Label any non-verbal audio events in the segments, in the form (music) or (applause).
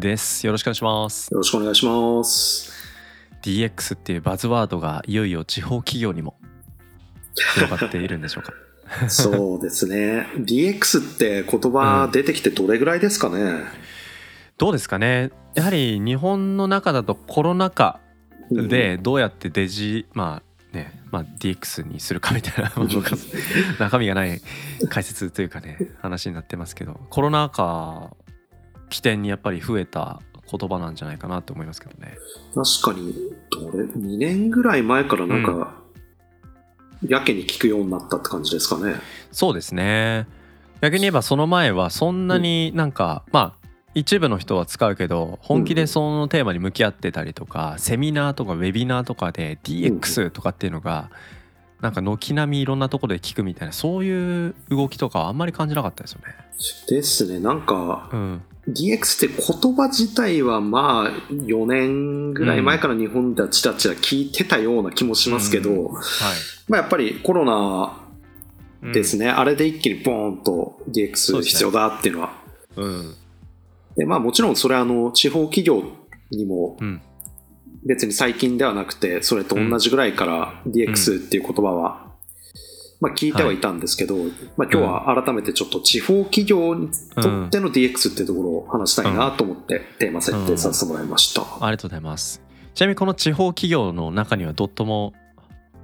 ですよろしくお願いしますよろしくお願いします。DX っていうバズワードがいよいよ地方企業にも広がっているんでしょうか (laughs) そうですね。DX って言葉出てきてどれぐらいですかね？どうですかねやはり日本の中だとコロナ禍うんでどうやってデジまあねまあ DX にするかみたいな (laughs) 中身がない解説というかね話になってますけどコロナ禍起点にやっぱり増えた言葉なんじゃないかなと思いますけどね。確かに、どれ、2年ぐらい前からなんか、やけに聞くようになったって感じですかね。そうですね。逆に言えばその前はそんなになんか、まあ一部の人は使うけど本気でそのテーマに向き合ってたりとか、セミナーとかウェビナーとかで DX とかっていうのがなんか軒並みいろんなところで聞くみたいなそういう動きとかはあんまり感じなかったですよね。ですね。なんか、うん、DX って言葉自体はまあ、4年ぐらい前から日本ではちらちら聞いてたような気もしますけど、うんはい。まあやっぱりコロナですね。ね、あれで一気にボーンと DX 必要だっていうのは。うん。でまあもちろんそれはあの地方企業にもうん。別に最近ではなくて、それと同じぐらいから DX っていう言葉は、まあ聞いてはいたんですけど、まあ今日は改めてちょっと地方企業にとっての DX っていうところを話したいなと思ってテーマ設定させてもらいました。ありがとうございます。ちなみにこの地方企業の中にはドットも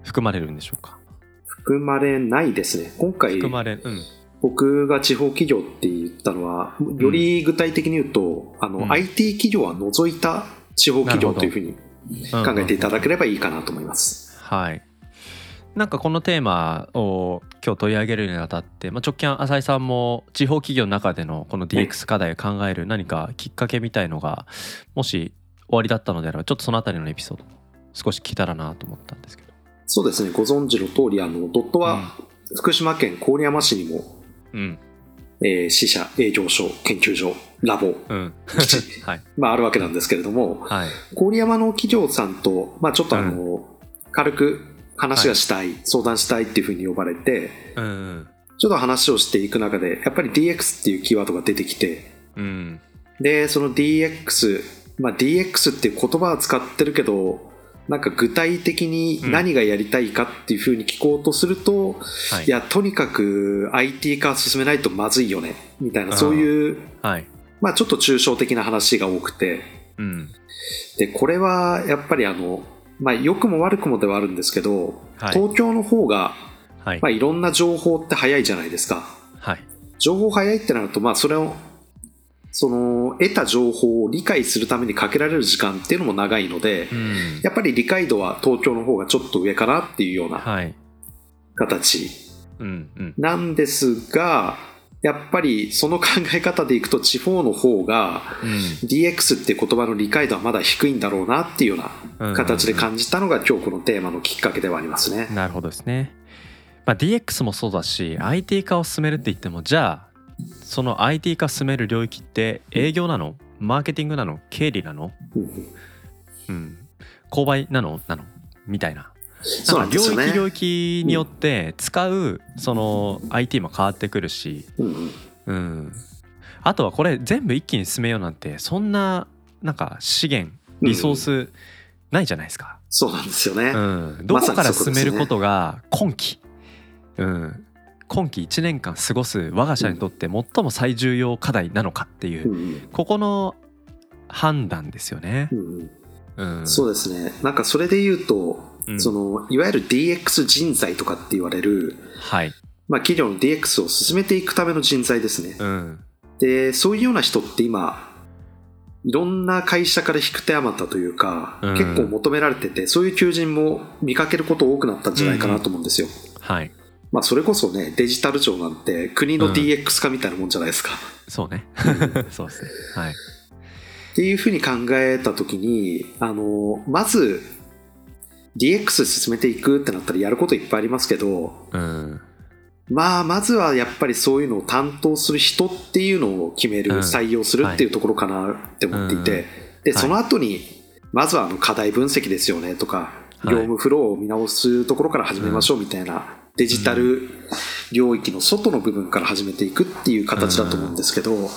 含まれるんでしょうか？含まれないですね。今回含まれうん僕が地方企業って言ったのは、より具体的に言うと、あの、うん IT 企業は除いた地方企業というふうにうん考えていただければいいかなと思います。はい。なんかこのテーマを今日取り上げるにあたって、まあ、直近浅井さんも地方企業の中でのこの DX 課題を考える何かきっかけみたいのがもし終わりだったのであればちょっとそのあたりのエピソード少し聞けたらなと思ったんですけど。そうですね、ご存知の通り、あの、ドットは福島県郡山市にも、うん。えー支社、営業所、研究所、ラボ、うん。(laughs) はい。まああるわけなんですけれども、はい。郡山の企業さんと、まあちょっとあの、軽く話がしたい、相談したいっていうふうに呼ばれて、うんうん。ちょっと話をしていく中で、やっぱり DX っていうキーワードが出てきて、うん。で、その DX、まあ DX っていう言葉は使ってるけど、なんか具体的に何がやりたいかっていうふうに聞こうとすると、はい。いや、とにかく IT 化進めないとまずいよね、みたいな、うんそういう、はい。まあちょっと抽象的な話が多くて、うん。で、これはやっぱりあの、まあ良くも悪くもではあるんですけど、はい。東京の方が、はい。まあいろんな情報って早いじゃないですか。はい。情報早いってなると、まあそれを、その、得た情報を理解するためにかけられる時間っていうのも長いので、うん。やっぱり理解度は東京の方がちょっと上かなっていうようなはい。形なんですが、やっぱりその考え方でいくと地方の方がうん。DX って言葉の理解度はまだ低いんだろうなっていうような形で感じたのが今日このテーマのきっかけではありますね。なるほどですね。まあ、DX もそうだし IT 化を進めるって言ってもじゃあその IT 化進める領域って営業なの？マーケティングなの？経理なの、うん。うん、購買なの？なの？みたいな。なか領なんんですよね。域領域によって使うその IT も変わってくるし、うんうん。うん、あとはこれ全部一気に進めようなんてそんななんか資源リソースないじゃないですか。そうなんですよね。うん、どこから進めることが今期、うん、今期1年間過ごす我が社にとって最も最重要課題なのかっていううんうん。ここの判断ですよね。う。ん。うん、そうですね。なんかそれで言うと、うん。そのいわゆる DX 人材とかって言われる、はい、まあ、企業の DX を進めていくための人材ですね。うん、で、そういうような人って今、いろんな会社から引く手あまたというか、うん。結構求められてて、そういう求人も見かけること多くなったんじゃないかなと思うんですよ。はい、まあ、それこそね、デジタル庁なんて国の DX 化みたいなもんじゃないですか。そうね。(laughs) そうですね。はい。っていうふうに考えたときに、あの、まず、DX 進めていくってなったらやることいっぱいありますけど、うん。まあ、まずはやっぱりそういうのを担当する人っていうのを決める、うん。採用するっていうところかなって思っていて、で、はい。その後に、まずはあの課題分析ですよねとか、はい。業務フローを見直すところから始めましょうみたいな、デジタル領域の外の部分から始めていくっていう形だと思うんですけど、はい。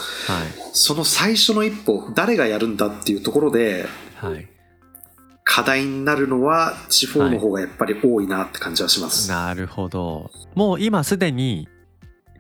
その最初の一歩、誰がやるんだっていうところで、はい課題になるのは地方の方がやっぱり多いなって感じはします。なるほど。もう今すでに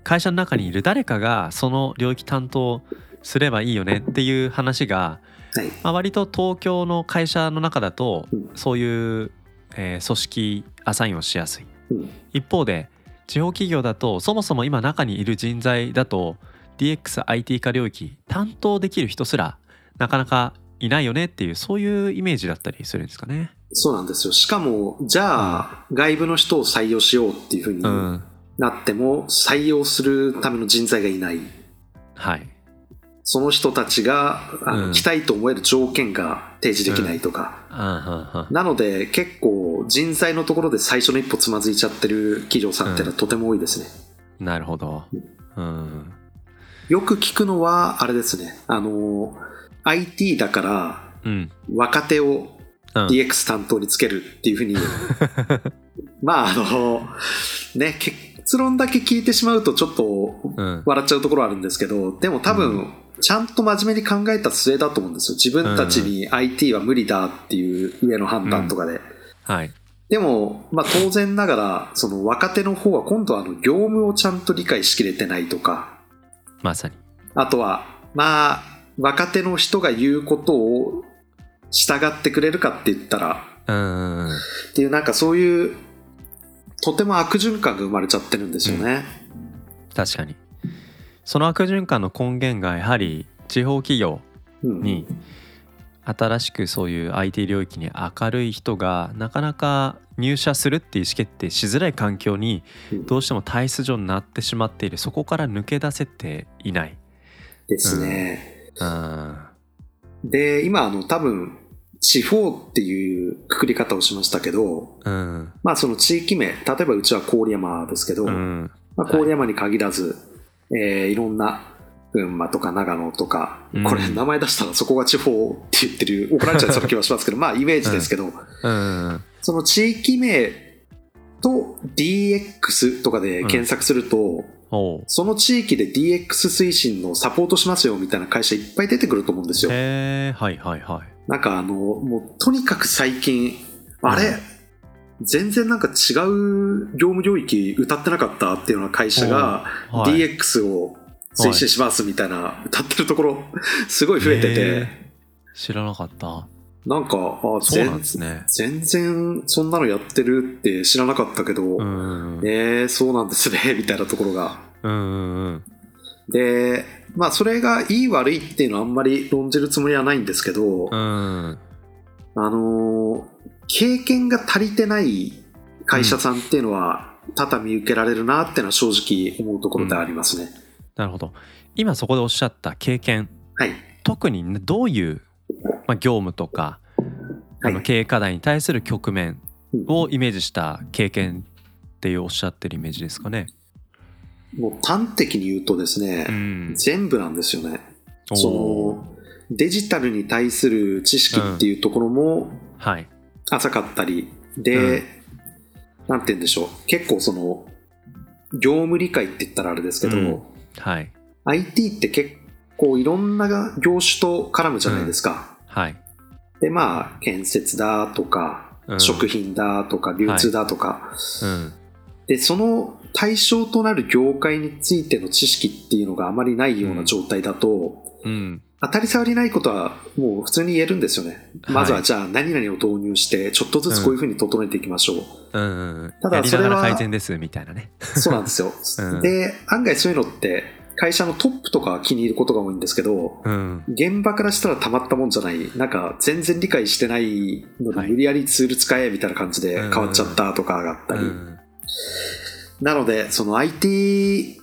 会社の中にいる誰かがその領域担当すればいいよねっていう話が、はい。まあ、割と東京の会社の中だとうん。そういう、えー組織アサインをしやすい。うん。一方で地方企業だとそもそも今中にいる人材だと DXIT 化領域担当できる人すらなかなかいないよねっていうそういうイメージだったりするんですかね。そうなんですよ。しかも、じゃあ、外部の人を採用しようっていうふうにうん、なっても、採用するための人材がいない。はいその人たちが、あのうん来たいと思える条件が提示できないとか。なので、結構、人材のところで最初の一歩つまずいちゃってる企業さんっていうのはとても多いですね。なるほど。うん。よく聞くのは、あれですね。あの、IT だから、うん。若手をうん、DX 担当につけるっていうふうに、(laughs) まああの、ね、結論だけ聞いてしまうとちょっとうん。笑っちゃうところあるんですけど、でも多う分、ちゃんと真面目に考えた末だと思うんですよ。自分たちに IT は無理だっていう上の判断とかで。はい。でも、まあ当然ながら、その若手の方は今度はあの業務をちゃんと理解しきれてないとか、まさに。あとは、まあ、若手の人が言うことを従ってくれるかって言ったら、うん。っていうなんかそういうとても悪循環が生まれちゃってるんですよね。確かに。その悪循環の根源がやはり地方企業うんに新しくそういう IT 領域に明るい人がなかなか入社するっていう意思決定しづらい環境にうんどうしても体質上になってしまっているそこから抜け出せていない。ですね。うん。で、今あの多分地方っていうくくり方をしましたけど、うん。まあその地域名、例えばうちは郡山ですけど、うん。まあ、郡山に限らず、えーいろんな群馬とか長野とか、うんこれ名前出したらそこが地方って言ってる、怒られちゃいそうな気はしますけど、(laughs) まあイメージですけど、うん。その地域名と DX とかで検索すると。その地域で DX 推進のサポートしますよみたいな会社いっぱい出てくると思うんですよ。はいはいはい。なんかあの、もうとにかく最近、あれ、全然なんか違う業務領域歌ってなかったっていうような会社がはい。DX を推進しますみたいな歌ってるところすごい増えてへて、ー。知らなかった。なんか、あそうなんですね。全然そんなのやってるって知らなかったけど、うん。えー、そうなんですね、(laughs) みたいなところが。うんうんで、まあそれがいい悪いっていうのはあんまり論じるつもりはないんですけど、うん。うん。あのー経験が足りてない会社さんっていうのは多々見受けられるなっていうのは正直思うところでありますね。なるほど。今そこでおっしゃった経験、はい。特にねどういう、まあ、業務とか、あはいの経営課題に対する局面うんをイメージした経験っていうおっしゃってるイメージですかね。もう端的に言うとですね、ん。全部なんですよね。そのデジタルに対する知識っていうところもはい。浅かったり、で、なんて言うんでしょう。結構その、業務理解って言ったらあれですけど、うんはい。IT って結構いろんな業種と絡むじゃないですか。はい。で、まあ、建設だとか、うん食品だとか、流通だとか、うん。で、その対象となる業界についての知識っていうのがあまりないような状態だと、うん。当たり障りないことはもう普通に言えるんですよね。はいまずはじゃあ何々を導入して、ちょっとずつこういうふうに整えていきましょう。うんうん。ただそれは改善ですみたいなね。そうなんですよ。(laughs) うんで、案外そういうのって、会社のトップとかは気に入ることが多いんですけど、うん。現場からしたらたまったもんじゃない、なんか全然理解してないのはいで無理やりツール使えみたいな感じで変わっちゃったとかがあったり。うん。なので、その IT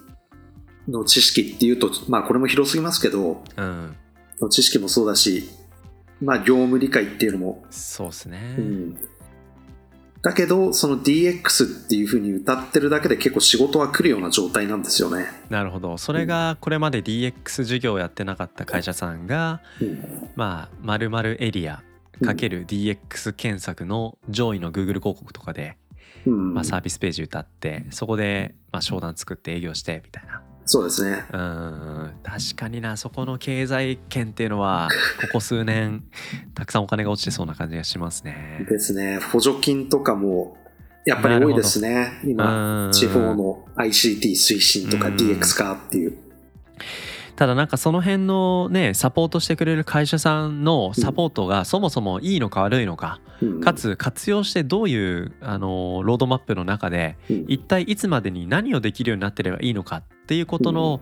の知識っていうと、まあこれも広すぎますけど、うん。の知識もそうだし、まあ業務理解っていうのも、そうですね、うん。だけど、その DX っていうふうに歌ってるだけで結構仕事は来るような状態なんですよね。なるほどそれがこれまで DX 事業をやってなかった会社さんがうん。まあ〇〇エリアかける DX 検索の上位の Google 広告とかで、うんまあ、サービスページ歌ってそこでまあ商談作って営業してみたいなそうですね。うん確かになそこの経済圏っていうのは (laughs) ここ数年たくさんお金が落ちてそうな感じがしますね。ですね。補助金とかも、やっぱり多いですね。今、うん地方の ICT 推進とかうん DX 化っていう。ただなんかその辺のねサポートしてくれる会社さんのサポートがそもそもいいのか悪いのかうん。か、つ活用してどういうあのロードマップの中でうん。一体いつまでに何をできるようになってればいいのかっていうことの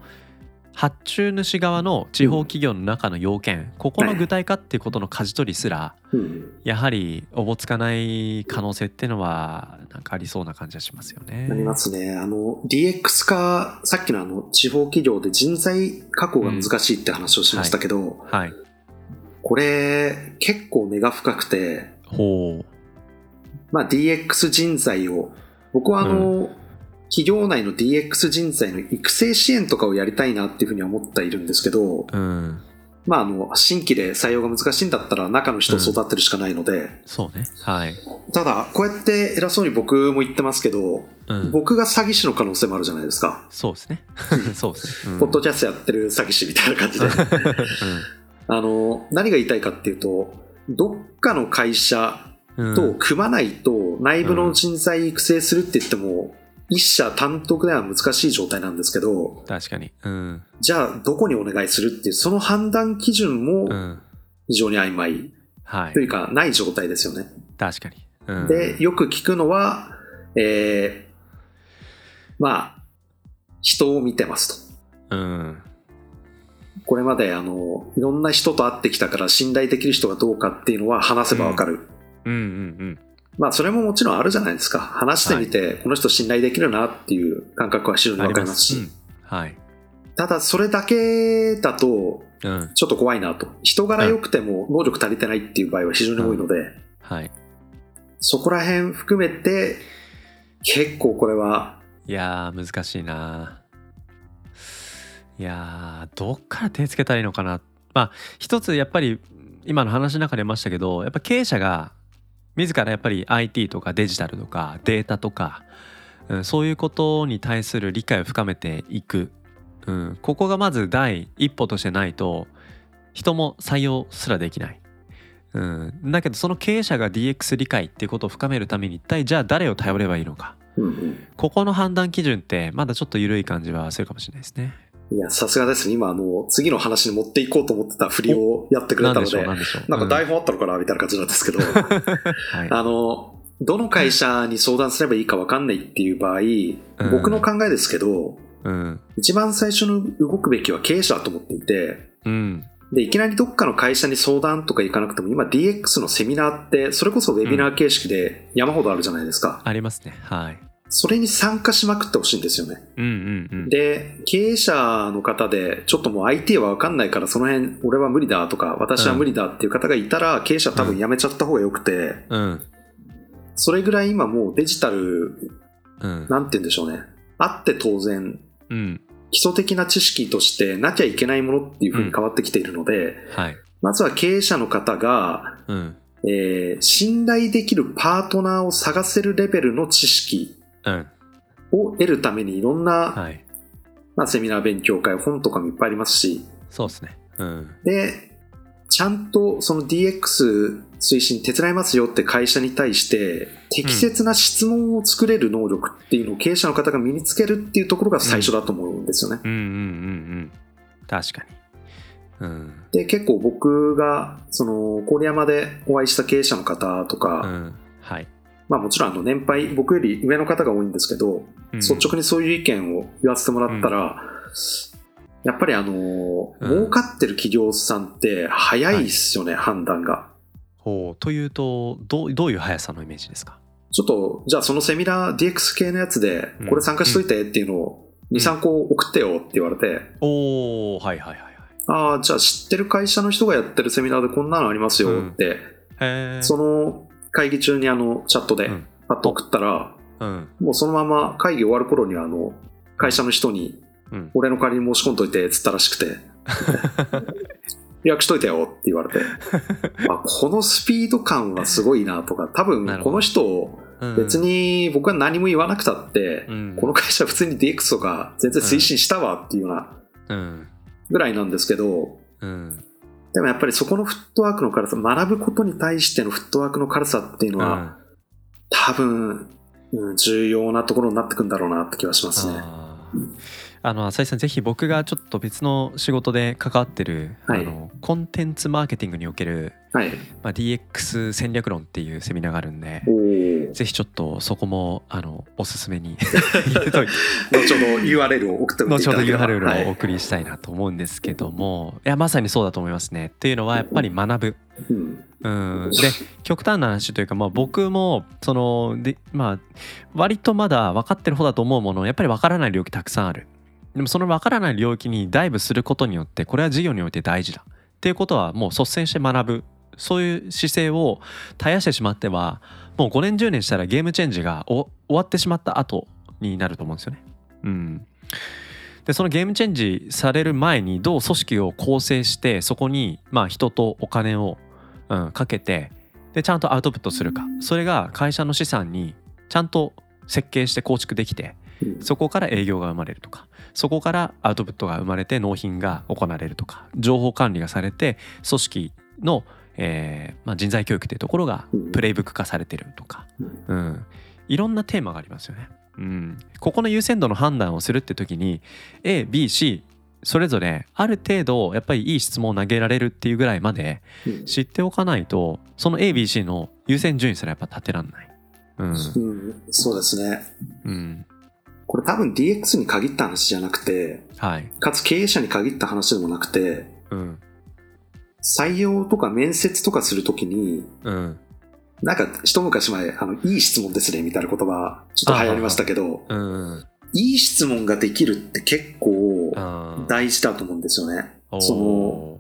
発注主側の地方企業の中の要件ここの具体化っていうことの舵取りすらうんやはりおぼつかない可能性っていうのはなんかありそうな感じがしますよね。ありますね。あの、DX 化、さっきのあの、地方企業で人材確保が難しいって話をしましたけど、はい。これ、結構根が深くて、ほう。まあ DX 人材を、僕はあの、企業内の DX 人材の育成支援とかをやりたいなっていうふうには思っているんですけど、うん。まああの、新規で採用が難しいんだったら中の人を育てるしかないので、そうね。はい。ただ、こうやって偉そうに僕も言ってますけど、うん。僕が詐欺師の可能性もあるじゃないですか。そうですね。(laughs) そうですね。うんポッドキャストやってる詐欺師みたいな感じで。(laughs) あの、何が言いたいかっていうと、どっかの会社うんと組まないと内部の人材育成するって言っても、一社単独では難しい状態なんですけど、確かに。うん。じゃあどこにお願いするっていう、その判断基準もうん。非常に曖昧はいと。いうか、ない状態ですよね。確かに。うん、で、よく聞くのは、えー、まあ、人を見てますと。うん。これまであの、いろんな人と会ってきたから信頼できる人がどうかっていうのは話せばわかる。うんうんうん。まあそれももちろんあるじゃないですか。話してみて、この人信頼できるなっていう感覚は非常にわかりますし。うんはい。ただそれだけだと、うん。ちょっと怖いなと。人柄良くても能力足りてないっていう場合は非常に多いので、はい。そこら辺含めて、結構これは、いやー、難しいな。いやー、どっから手つけたらいいのかな。まあ、一つやっぱり、今の話の中で出ましたけど、やっぱ経営者が、自らやっぱり IT とかデジタルとかデータとか、うん、そういうことに対する理解を深めていく、うん、ここがまず第一歩としてないと人も採用すらできない、うん、だけどその経営者が DX 理解っていうことを深めるために一体じゃあ誰を頼ればいいのか。ここの判断基準ってまだちょっと緩い感じはするかもしれないですね。いや、さすがですね。今、あの、次の話に持っていこうと思ってた振りをやってくれたので、なんでなんか台本、本あったのかなみたいな感じなんですけど、(laughs) はい、あの、どの会社に相談すればいいか分かんないっていう場合、うん。僕の考えですけど、うん。一番最初の動くべきは経営者だと思っていて、うん。で、いきなりどっかの会社に相談とか行かなくても、今 DX のセミナーって、それこそウェビナー形式で山ほどあるじゃないですか。ありますね。はい。それに参加しまくってほしいんですよね。うんうんうん。で、経営者の方で、ちょっともう IT は分かんないから、その辺、俺は無理だとか、私は無理だっていう方がいたら、経営者多分辞めちゃった方がよくて、うんそれぐらい今もうデジタル、うんなんて言うんでしょうね。あって当然、うん基礎的な知識としてなきゃいけないものっていう風に変わってきているので、はい。まずは経営者の方が、うんえー信頼できるパートナーを探せるレベルの知識うんを得るためにいろんな、はい。まあ、セミナー勉強会、本とかもいっぱいありますし、そうですね。うんで、ちゃんとその DX 推進手伝いますよって会社に対して適切な質問を作れる能力っていうのを経営者の方が身につけるっていうところが最初だと思うんですよね。うんうんうんうん確かに。うんで、結構僕がその郡山でお会いした経営者の方とか、うんはい。まあもちろんあの年配、僕より上の方が多いんですけど、うん。率直にそういう意見を言わせてもらったら、やっぱりあのーうん。儲かってる企業さんって早いっすよね、判断が。ほう。というとどうどういう速さのイメージですか？ちょっと、じゃあそのセミナー DX 系のやつでうん、これ参加しといてっていうのを2、3個送ってよって言われて、おおはいはいはいはい。ああ、じゃあ知ってる会社の人がやってるセミナーでこんなのありますよって、その会議中にあのチャットでうん。パッと送ったら、うん。もうそのまま会議終わる頃にはあの会社の人にうん。俺の代わりに申し込んどいてっつったらしくて予約しといたよって言われて (laughs) あこのスピード感はすごいなとか多分この人うん。別に僕は何も言わなくたって、うん。この会社普通に DX とか全然推進したわっていうようなうん。ぐらいなんですけどうんでもやっぱりそこのフットワークの軽さ学ぶことに対してのフットワークの軽さっていうのは、多分、うん、重要なところになってくんだろうなって気はしますね。あの浅井さんぜひ僕がちょっと別の仕事で関わってる、はいあのコンテンツマーケティングにおける、はい。まあ、DX 戦略論っていうセミナーがあるんでぜひちょっとそこもあのおすすめに。入れといて後ほど URL を送っておいてい後ほどただければ。URL をおはい送りしたいなと思うんですけども、い、やまさにそうだと思いますね。っていうのはやっぱり学ぶ。うん。うん、で極端な話というか、まあ、僕もそので、まあ、割とまだ分かってる方だと思うものやっぱり分からない領域たくさんある。でもその分からない領域にダイブすることによってこれは事業において大事だ。っていうことはもう率先して学ぶそういう姿勢を絶やしてしまってはもう5年10年したらゲームチェンジが終わってしまった後になると思うんですよね。うん、でそのゲームチェンジされる前にどう組織を構成してそこにまあ人とお金を、うん、かけてでちゃんとアウトプットするか。それが会社の資産にちゃんと設計して構築できてそこから営業が生まれるとか。そこからアウトプットが生まれて納品が行われるとか。情報管理がされて組織の、えーまあ、人材教育というところがうん。プレイブック化されてるとか、うん。うん、いろんなテーマがありますよね。うん、ここの優先度の判断をするって時に ABC それぞれある程度やっぱりいい質問を投げられるっていうぐらいまでうん。知っておかないとその ABC の優先順位すらやっぱ立てらんない。うん。うん。そうですね。うん、これ多分 DX に限った話じゃなくて、はい、かつ経営者に限った話でもなくて、うん採用とか面接とかするときに、うん。なんか一昔前、あの、いい質問ですねみたいな言葉、ちょっと流行りましたけど、うんいい質問ができるって結構大事だと思うんですよね。その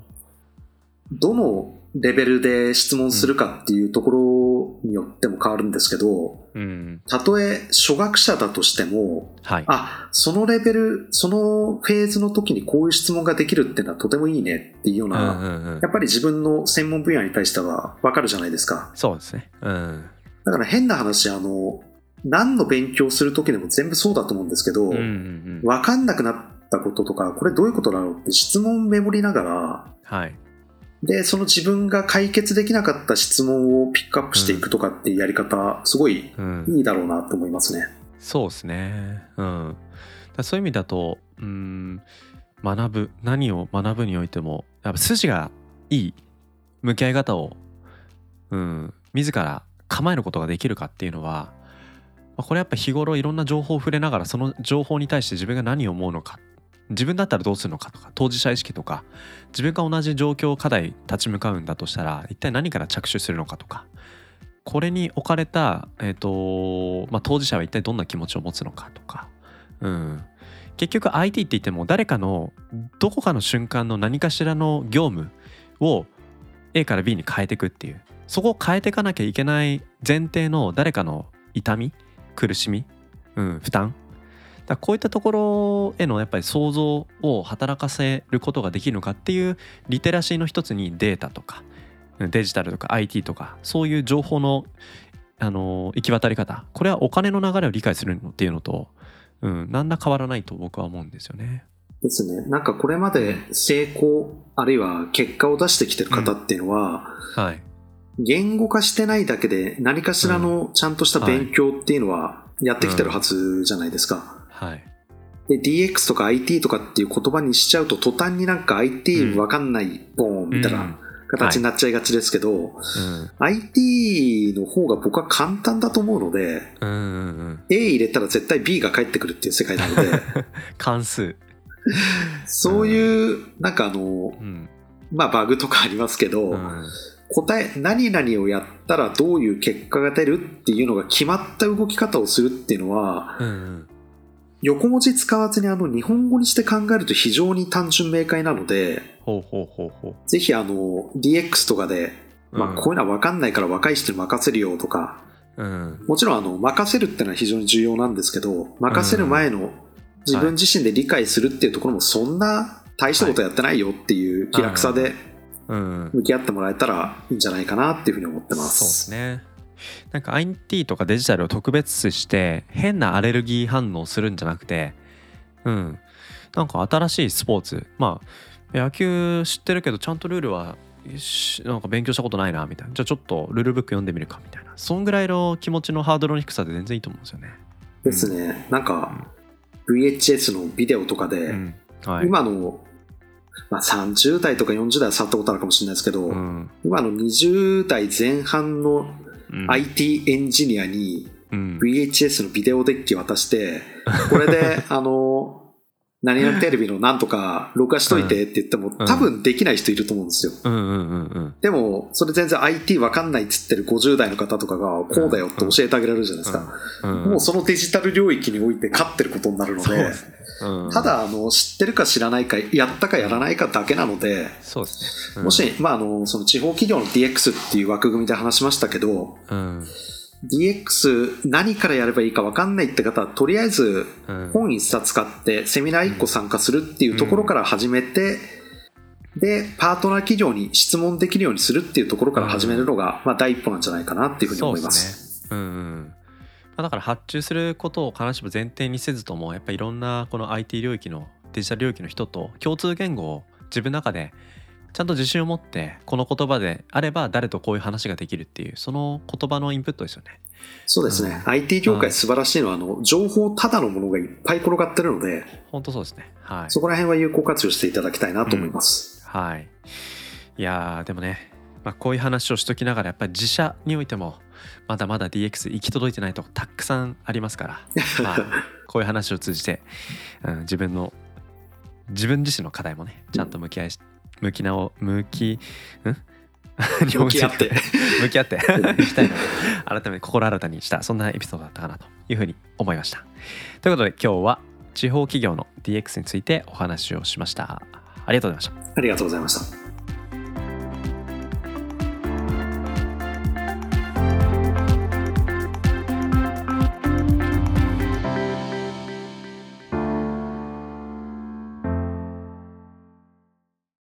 どのレベルで質問するかっていうところによっても変わるんですけど、うん。たとえ初学者だとしても、はい。あ、そのレベル、そのフェーズの時にこういう質問ができるっていうのはとてもいいねっていうよううんな、うんうん。やっぱり自分の専門分野に対してはわかるじゃないですか。そうですね。うん。だから変な話、あの、何の勉強する時でも全部そうだと思うんですけど、うんうんうん。わかんなくなったこととか、これどういうことだろうって質問をメモりながら、はいで、その自分が解決できなかった質問をピックアップしていくとかっていうやり方、すごいうんいいだろうなと思いますね。そうですね。うん。そういう意味だと、うん、学ぶ、何を学ぶにおいても、やっぱ筋がいい向き合い方を、うん、自ら構えることができるかっていうのは、まあこれやっぱ日頃いろんな情報を触れながら、その情報に対して自分が何を思うのか、自分だったらどうするのかとか、当事者意識とか、自分が同じ状況、課題立ち向かうんだとしたら、一体何から着手するのかとか、これに置かれた、えーとまあ、当事者は一体どんな気持ちを持つのかとか、うん、結局 IT って言っても誰かのどこかの瞬間の何かしらの業務を A から B に変えていくっていう。そこを変えていかなきゃいけない前提の誰かの痛み苦しみ、うん、負担だこういったところへのやっぱり想像を働かせることができるのかっていうリテラシーの一つにデータとかデジタルとか IT とかそういう情報のあの行き渡り方これはお金の流れを理解するのっていうのと、うん、何ら変わらないと僕は思うんですよね。ですね。なんかこれまで成功、あるいは結果を出してきてる方っていうのは、はい、言語化してないだけで何かしらのちゃんとした勉強っていうのはやってきてるはずじゃないですか。はい、で、DX とか IT とかっていう言葉にしちゃうと途端になんか IT わかんない、ボーンみたいな形になっちゃいがちですけど、うん、IT の方が僕は簡単だと思うので、うんうんうん。A 入れたら絶対 B が返ってくるっていう世界なので、(laughs) 関数、そういう、なんかあの、うん。まあバグとかありますけど、うん。答え、何々をやったらどういう結果が出るっていうのが決まった動き方をするっていうのは、うん横文字使わずにあの日本語にして考えると非常に単純明快なので、ほうほうほうほぜひあの DX とかで、う。まあ、こういうのは分かんないから若い人に任せるよとか、うん。もちろんあの任せるってのは非常に重要なんですけど、任せる前の自分自身で理解するっていうところもそんな大したことやってないよっていう気楽さでうん。向き合ってもらえたらいいんじゃないかなっていうふうに思ってま。そうですすね。なんか IT とかデジタルを特別視して変なアレルギー反応するんじゃなくて、うん。なんか新しいスポーツ。まあ、野球知ってるけどちゃんとルールはしなんか勉強したことないなみたいな。じゃあちょっとルールブック読んでみるかみたいな。そんぐらいの気持ちのハードルの低さで全然いいと思うんですよね。ですね。なんか VHS のビデオとかで、うん。はい。今の、まあ、30代とか40代は触ったことあるかもしれないですけど、うん。今の20代前半のうん、IT エンジニアにうん。VHS のビデオデッキ渡して、これで、(laughs) あの、何々テレビのなんとか録画しといてって言っても、ん。多分できない人いると思うんですよ。でも、それ全然 IT わかんないっつってる50代の方とかが、こうだよって教えてあげられるじゃないですか。うんもうそのデジタル領域において勝ってることになるのでそた、だ、あの、知ってるか知らないか、やったかやらないかだけなので、そうですね。うんもし、まあ、あの、その地方企業の DX っていう枠組みで話しましたけど、うん。DX 何からやればいいか分かんないって方は、とりあえずうん本一冊買ってセミナー1個参加するっていうところから始めて、で、パートナー企業に質問できるようにするっていうところから始めるのが、まあ、第一歩なんじゃないかなっていうふうに思います。そうですね。うんうん。まあ、だから発注することを必ずしも前提にせずともやっぱりいろんなこの IT 領域のデジタル領域の人と共通言語を自分の中でちゃんと自信を持ってこの言葉であれば誰とこういう話ができるっていうその言葉のインプットですよね。そうですね。う IT 業界素晴らしいのは、あの、情報ただのものがいっぱい転がってるので、本当そうですね。はい。そこら辺は有効活用していただきたいなと思います。はい。いやーでもね、まあ、こういう話をしときながらやっぱり自社においてもまだまだ DX 行き届いてないとこたくさんありますから、(laughs) まあ、こういう話を通じて、うん、自分の自分自身の課題もねちゃんと向き合いし向きなお向きん？日本語向き合って。(laughs) 向き合って。(laughs) いきたいなと。改めて心新たにしたそんなエピソードだったかなというふうに思いました。ということで今日は地方企業の DX についてお話をしました。ありがとうございました。ありがとうございました。